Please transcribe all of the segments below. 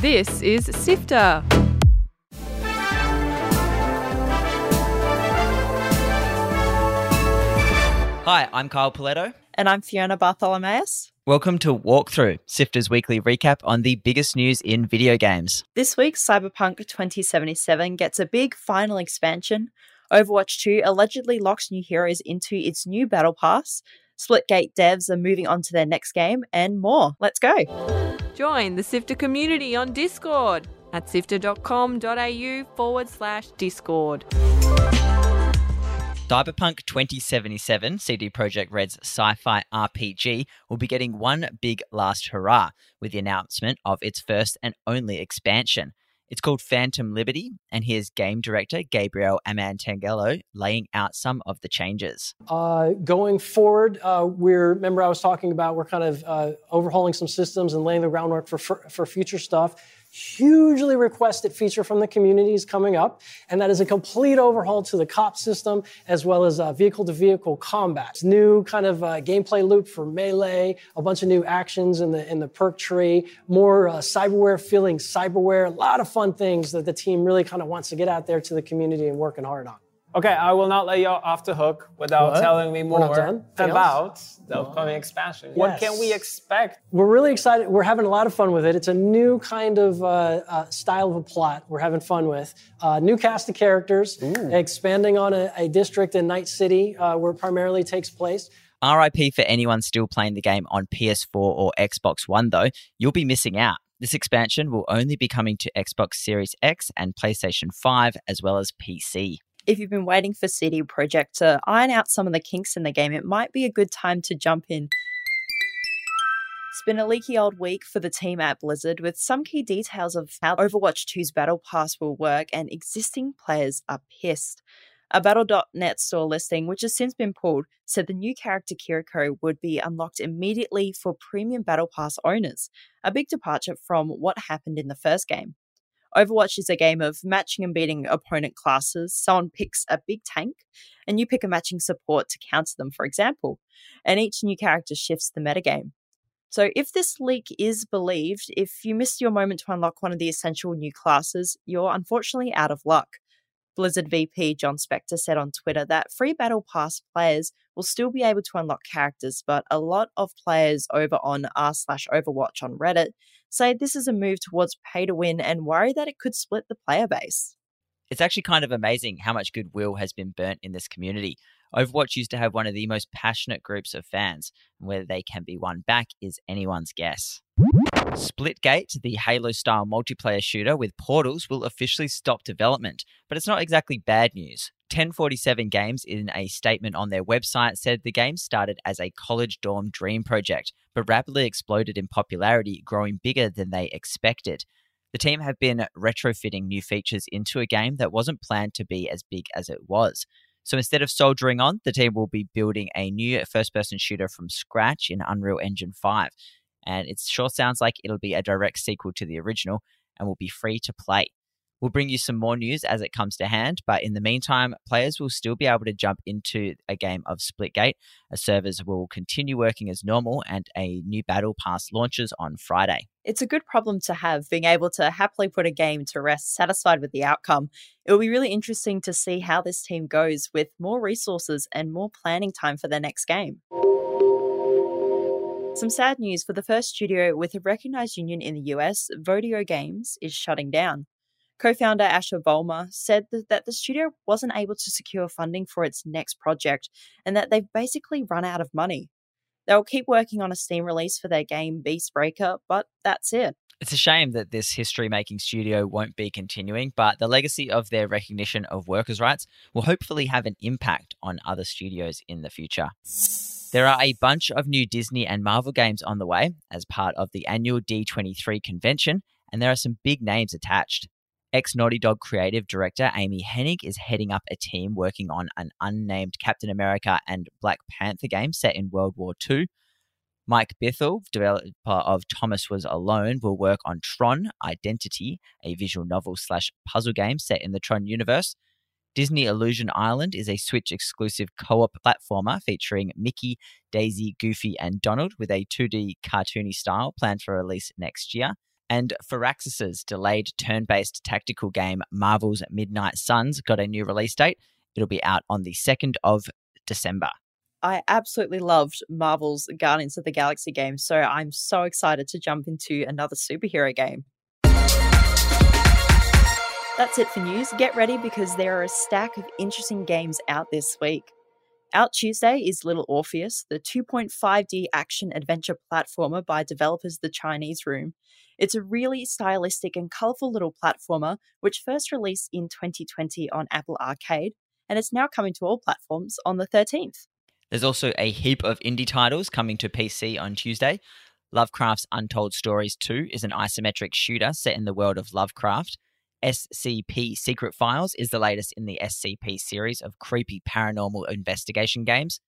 This is Sifter. Hi, I'm Kyle Pauletto. And I'm Fiona Bartholomaeus. Welcome to Walkthrough, Sifter's weekly recap on the biggest news in video games. This week, Cyberpunk 2077 gets a big final expansion. Overwatch 2 allegedly locks new heroes into its new battle pass. Splitgate devs are moving on to their next game, and more. Let's go. Join the Sifter community on Discord at sifter.com.au forward slash Discord. Cyberpunk 2077, CD Projekt Red's sci fi RPG, will be getting one big last hurrah with the announcement of its first and only expansion. It's called Phantom Liberty, and here's game director Gabriel Amatangelo laying out some of the changes. Uh, going forward, uh, we're remember I was talking about we're kind of uh, overhauling some systems and laying the groundwork for, for, for future stuff hugely requested feature from the community is coming up, and that is a complete overhaul to the cop system as well as vehicle to vehicle combat. It's new kind of uh, gameplay loop for melee, a bunch of new actions in the in the perk tree, more uh, cyberware feeling cyberware, a lot of fun things that the team really kind of wants to get out there to the community and working hard on. Okay, I will not let you off the hook without What? telling me more done? Anything about the upcoming expansion. What can we expect? We're really excited. We're having a lot of fun with it. It's a new kind of uh, uh, style of a plot we're having fun with. Uh, new cast of characters, expanding on a, a district in Night City uh, where it primarily takes place. RIP for anyone still playing the game on PS4 or Xbox One, though, you'll be missing out. This expansion will only be coming to Xbox Series X and PlayStation 5, as well as PC. If you've been waiting for CD Projekt to iron out some of the kinks in the game, it might be a good time to jump in. It's been a leaky old week for the team at Blizzard with some key details of how Overwatch 2's Battle Pass will work, and existing players are pissed. A Battle.net store listing, which has since been pulled, said the new character Kiriko would be unlocked immediately for premium Battle Pass owners, a big departure from what happened in the first game. Overwatch is a game of matching and beating opponent classes. Someone picks a big tank, and you pick a matching support to counter them, for example. And each new character shifts the metagame. So, if this leak is believed, if you missed your moment to unlock one of the essential new classes, you're unfortunately out of luck. Blizzard VP Jon Spector said on Twitter that free Battle Pass players will still be able to unlock characters, but a lot of players over on r slash Overwatch on Reddit say this is a move towards pay to win and worry that it could split the player base. It's actually kind of amazing how much goodwill has been burnt in this community. Overwatch used to have one of the most passionate groups of fans, and whether they can be won back is anyone's guess. Splitgate, the Halo style multiplayer shooter with portals, will officially stop development, but it's not exactly bad news. 1047 Games, in a statement on their website, said the game started as a college dorm dream project, but rapidly exploded in popularity, growing bigger than they expected. The team have been retrofitting new features into a game that wasn't planned to be as big as it was. So instead of soldiering on, the team will be building a new first person shooter from scratch in Unreal Engine 5. And it sure sounds like it'll be a direct sequel to the original and will be free to play. We'll bring you some more news as it comes to hand, but in the meantime, players will still be able to jump into a game of Splitgate. Servers will continue working as normal, and a new battle pass launches on Friday. It's a good problem to have, being able to happily put a game to rest, satisfied with the outcome. It will be really interesting to see how this team goes with more resources and more planning time for their next game. Some sad news for the first studio with a recognized union in the US, Vodeo Games, is shutting down. Co founder Asher Vollmer said that, the studio wasn't able to secure funding for its next project and that they've basically run out of money. They'll keep working on a Steam release for their game Beast Breaker, but that's it. It's a shame that this history making studio won't be continuing, but the legacy of their recognition of workers' rights will hopefully have an impact on other studios in the future. There are a bunch of new Disney and Marvel games on the way as part of the annual D23 convention, and there are some big names attached. Ex Naughty Dog creative director Amy Hennig is heading up a team working on an unnamed Captain America and Black Panther game set in World War II. Mike Bithell, developer of Thomas Was Alone, will work on Tron Identity, a visual novel slash puzzle game set in the Tron universe. Disney Illusion Island is a Switch exclusive co op platformer featuring Mickey, Daisy, Goofy, and Donald with a 2D cartoony style planned for release next year. And Firaxis's delayed turn based tactical game Marvel's Midnight Suns got a new release date. It'll be out on the 2nd of December. I absolutely loved Marvel's Guardians of the Galaxy game, so I'm so excited to jump into another superhero game. That's it for news. Get ready because there are a stack of interesting games out this week. Out Tuesday is Little Orpheus, the 2.5D action adventure platformer by developers The Chinese Room. It's a really stylistic and colourful little platformer, which first released in 2020 on Apple Arcade, and it's now coming to all platforms on the 13th. There's also a heap of indie titles coming to PC on Tuesday. Lovecraft's Untold Stories 2 is an isometric shooter set in the world of Lovecraft. SCP Secret Files is the latest in the SCP series of creepy paranormal investigation games.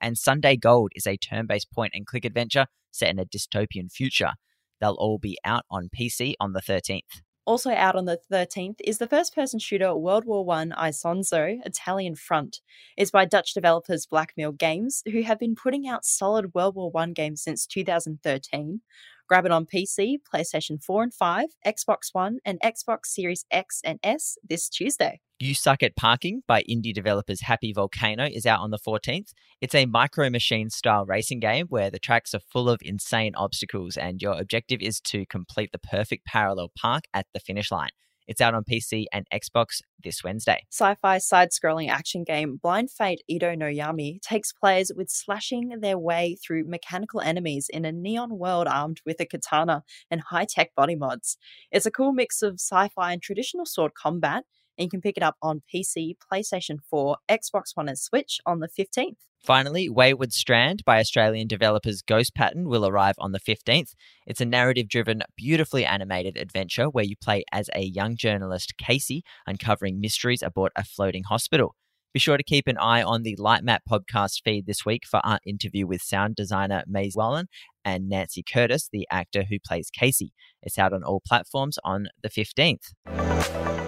And Sunday Gold is a turn based point and click adventure set in a dystopian future. They'll all be out on PC on the 13th. Also out on the 13th is the first person shooter World War I Isonzo Italian Front. It's by Dutch developers Blackmill Games, who have been putting out solid World War I games since 2013. Grab it on PC, PlayStation 4 and 5, Xbox One, and Xbox Series X and S this Tuesday. You Suck at Parking by indie developers Happy Volcano is out on the 14th. It's a micro machine style racing game where the tracks are full of insane obstacles, and your objective is to complete the perfect parallel park at the finish line. It's out on PC and Xbox this Wednesday. Sci fi side scrolling action game Blind Fate Edo no Yami takes players with slashing their way through mechanical enemies in a neon world armed with a katana and high tech body mods. It's a cool mix of sci fi and traditional sword combat and you can pick it up on PC, PlayStation 4, Xbox One, and Switch on the 15th. Finally, Wayward Strand by Australian developers Ghost Pattern will arrive on the 15th. It's a narrative driven, beautifully animated adventure where you play as a young journalist, Casey, uncovering mysteries aboard a floating hospital. Be sure to keep an eye on the Lightmap podcast feed this week for our interview with sound designer Maize Wallin and Nancy Curtis, the actor who plays Casey. It's out on all platforms on the 15th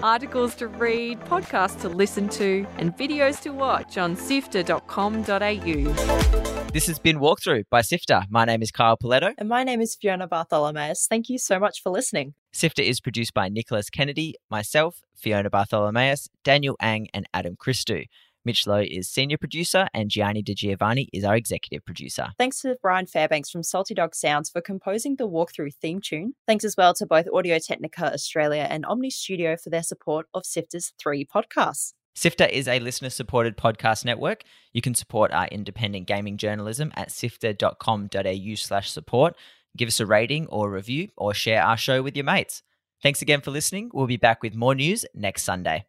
articles to read, podcasts to listen to, and videos to watch on sifter.com.au. This has been Walkthrough by Sifter. My name is Kyle Pauletto. And my name is Fiona Bartholomaeus. Thank you so much for listening. Sifter is produced by Nicholas Kennedy, myself, Fiona Bartholomaeus, Daniel Ang, and Adam Christou. Mitch Loh is senior producer, and Gianni Di Giovanni is our executive producer. Thanks to Brian Fairbanks from Salty Dog Sounds for composing the walkthrough theme tune. Thanks as well to both Audio Technica Australia and Omny Studio for their support of Sifter's three podcasts. Sifter is a listener supported podcast network. You can support our independent gaming journalism at sifter.com.au slash support. Give us a rating or review or share our show with your mates. Thanks again for listening. We'll be back with more news next Sunday.